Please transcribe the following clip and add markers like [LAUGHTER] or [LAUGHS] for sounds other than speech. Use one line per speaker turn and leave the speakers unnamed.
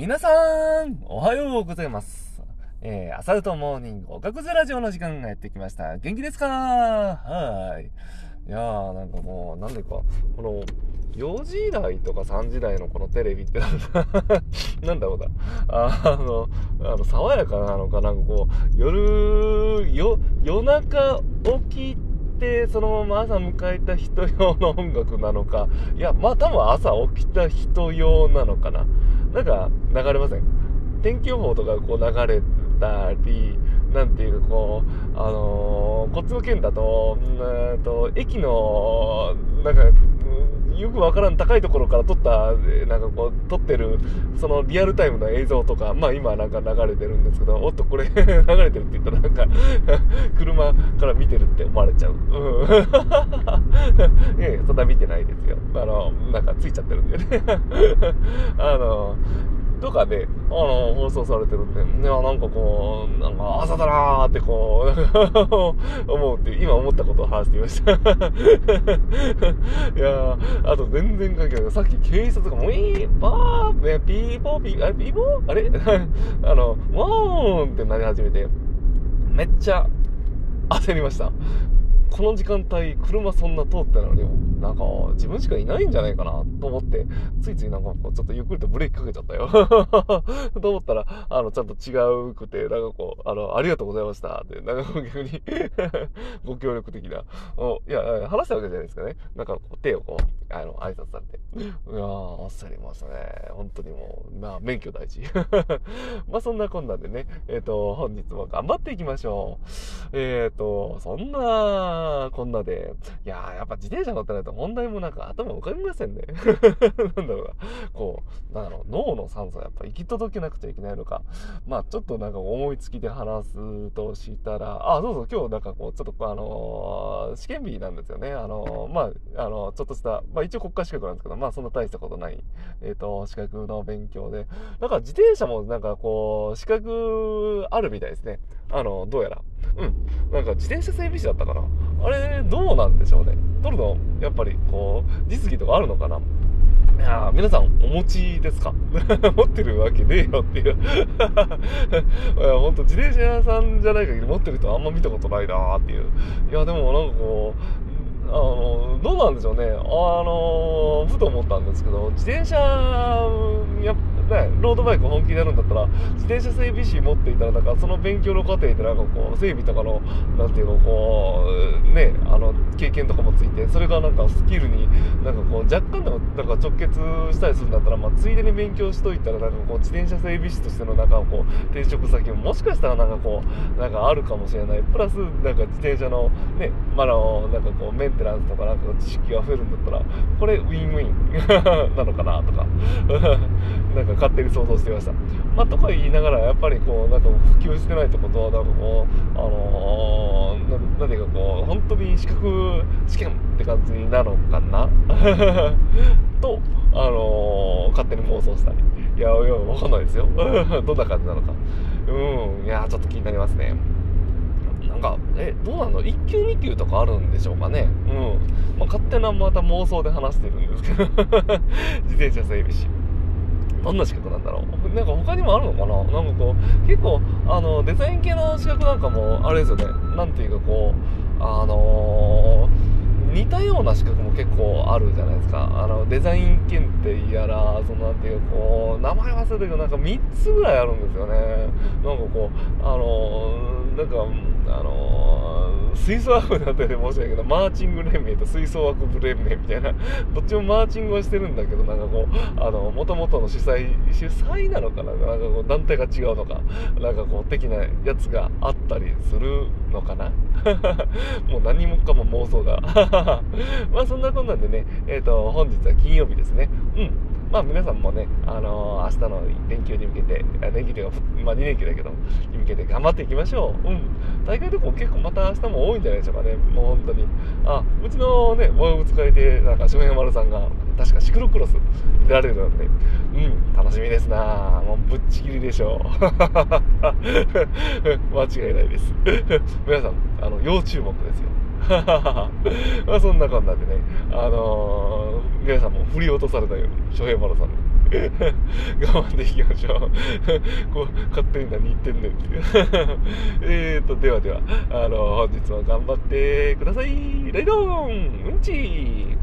皆さん、おはようございます。えー、アサルトモーニングおかくずラジオの時間がやってきました。元気ですか？はーい。いやー、なんかもう、なんでか、この、4時台とか3時台のこのテレビってなんだ、[LAUGHS] なんだろうな。あの、あの、爽やかなのか、なんかこう、夜、よ、夜中起きて、そのまま朝迎えた人用の音楽なのか、いや、まあ多分朝起きた人用なのかな。なんか流れません？天気予報とかこう流れたり、なんていうかこう、あのーこっちの県だと、うんと、駅の、なんか、よくわからん高いところから撮った、なんかこう、撮ってる、そのリアルタイムの映像とか、まあ今なんか流れてるんですけど、おっとこれ [LAUGHS] 流れてるって言ったらなんか、[LAUGHS] 車から見てるって思われちゃう。うん。[LAUGHS] いやいや、そんな見てないですよ。あの、なんかついちゃってるんでね。あの、とかで、あの、放送されてるんで、いや、なんかこう、なんか朝だなーってこう、[LAUGHS] 思うって、今思ったことを話してみました。[LAUGHS] いやー、あと全然関係ない。さっき警察が、ウィー、バー、ね、ピーポーピー、あれ、ピーポー？あれ？[LAUGHS] あの、ワーンってなり始めて、めっちゃ焦りました。この時間帯、車そんな通ってないのに、なんか、自分しかいないんじゃないかなと思って、ついついなんかこう、ちょっとゆっくりとブレーキかけちゃったよ。[LAUGHS] と思ったら、あの、ちゃんと違うくて、なんかこう、あの、ありがとうございましたって、なんか逆に [LAUGHS] ご協力的な、おいや、話したわけじゃないですかね。なんかこう、手をこう、あの、挨拶されて。いやー、焦りましたね。本当にもう、まあ、免許大事。[LAUGHS] まあ、そんなこんなんでね、えっ、と、本日も頑張っていきましょう。えっ、と、そんな、こんなで、いや、やっぱ自転車乗ってないと問題もなんか頭浮かびませんね。[LAUGHS] なんだろうな。こう、なんだろう、脳の酸素やっぱ行き届けなくちゃいけないのか。まあ、ちょっとなんか思いつきで話すとしたら、あ、そうそう、今日なんかこう、ちょっとあのー試験日なんですよね。あのーまあ、あのちょっとした、まあ一応国家資格なんですけど、まあそんな大したことない、えっ、と、資格の勉強で。なんか自転車もなんかこう、資格あるみたいですね。あの、どうやら。うん。なんか自転車整備士だったかな。あれ、どうなんでしょうね。取るの、やっぱりこう、実技とかあるのかないや皆さんお持ちですか？[LAUGHS] 持ってるわけねえよっていう [LAUGHS] いや本当自転車屋さんじゃない限り持ってる人あんま見たことないなっていういやでもなんかこうあのどうなんでしょうねあのふと思ったんですけど自転車やっね、ロードバイク本気でやるんだったら自転車整備士持っていたらなんかその勉強の過程でなんかこう整備とかのなんていうのこうねあの経験とかもついてそれがなんかスキルになんかこう若干でもなんか直結したりするんだったら、まあ、ついでに勉強しといたらなんかこう自転車整備士としてのなんかこう転職先ももしかしたらなんかこうなんかあるかもしれない。プラスなんか自転車のねまああのなんかこうメンテナンスとかなんか知識が増えるんだったらこれウィンウィン [LAUGHS] なのかなとか。[LAUGHS] なんか勝手に想像してました。まあ、とか言いながらやっぱりこうなんか普及してないとことはなんかこうあのー、なていうかこう本当に資格試験って感じなのかな？[LAUGHS] とあのー、勝手に妄想したりいやいやわかんないですよ [LAUGHS] どんな感じなのかうんいやちょっと気になりますねなんか、え、どうなの ?1 級2級とかあるんでしょうかね？うん。まあ、勝手なまた妄想で話してるんですけど [LAUGHS] 自転車整備士。どんな資格なんだろう？なんか他にもあるのかな？なんかこう、結構、あの、デザイン系の資格なんかも、あれですよね。なんていうかこう、あのー似たような資格も結構あるじゃないですか。あの、デザイン検定やら、そのなんていうかこう、名前忘れたけど、なんか3つぐらいあるんですよね。なんかこう、あのーなんか、あのー吹奏楽部だったり申し訳ないけど、マーチング連盟と吹奏楽部連盟みたいな、どっちもマーチングはしてるんだけど、なんかこう、あの、元々の主催、主催なのかな？なんかこう、団体が違うのか、なんかこう、的なやつがあったりするのかな？[LAUGHS] もう何もかも妄想だ。[LAUGHS] まあそんなこんなんでね、えっ、と、本日は金曜日ですね。うん。まあ皆さんもね、あのー明日の連休に向けて、連休というか、まあ2連休だけど、に向けて頑張っていきましょう。うん。大会とかも結構また明日も多いんじゃないでしょうかね。もう本当に。あ、うちのね、ワウツ会で、なんか、翔平丸さんが、確かシクロクロス出られるので、うん、楽しみですなもうぶっちぎりでしょう。[LAUGHS] 間違いないです。[LAUGHS] 皆さん、あの、要注目ですよ。[LAUGHS] まあそんなこんなでね、あのー皆さんも振り落とされたように、翔平丸さんに [LAUGHS] 頑張っていきましょう。[LAUGHS] こう勝手に何言ってんねんって。いうえーとではではあの本日も頑張ってください。ライドンうんち。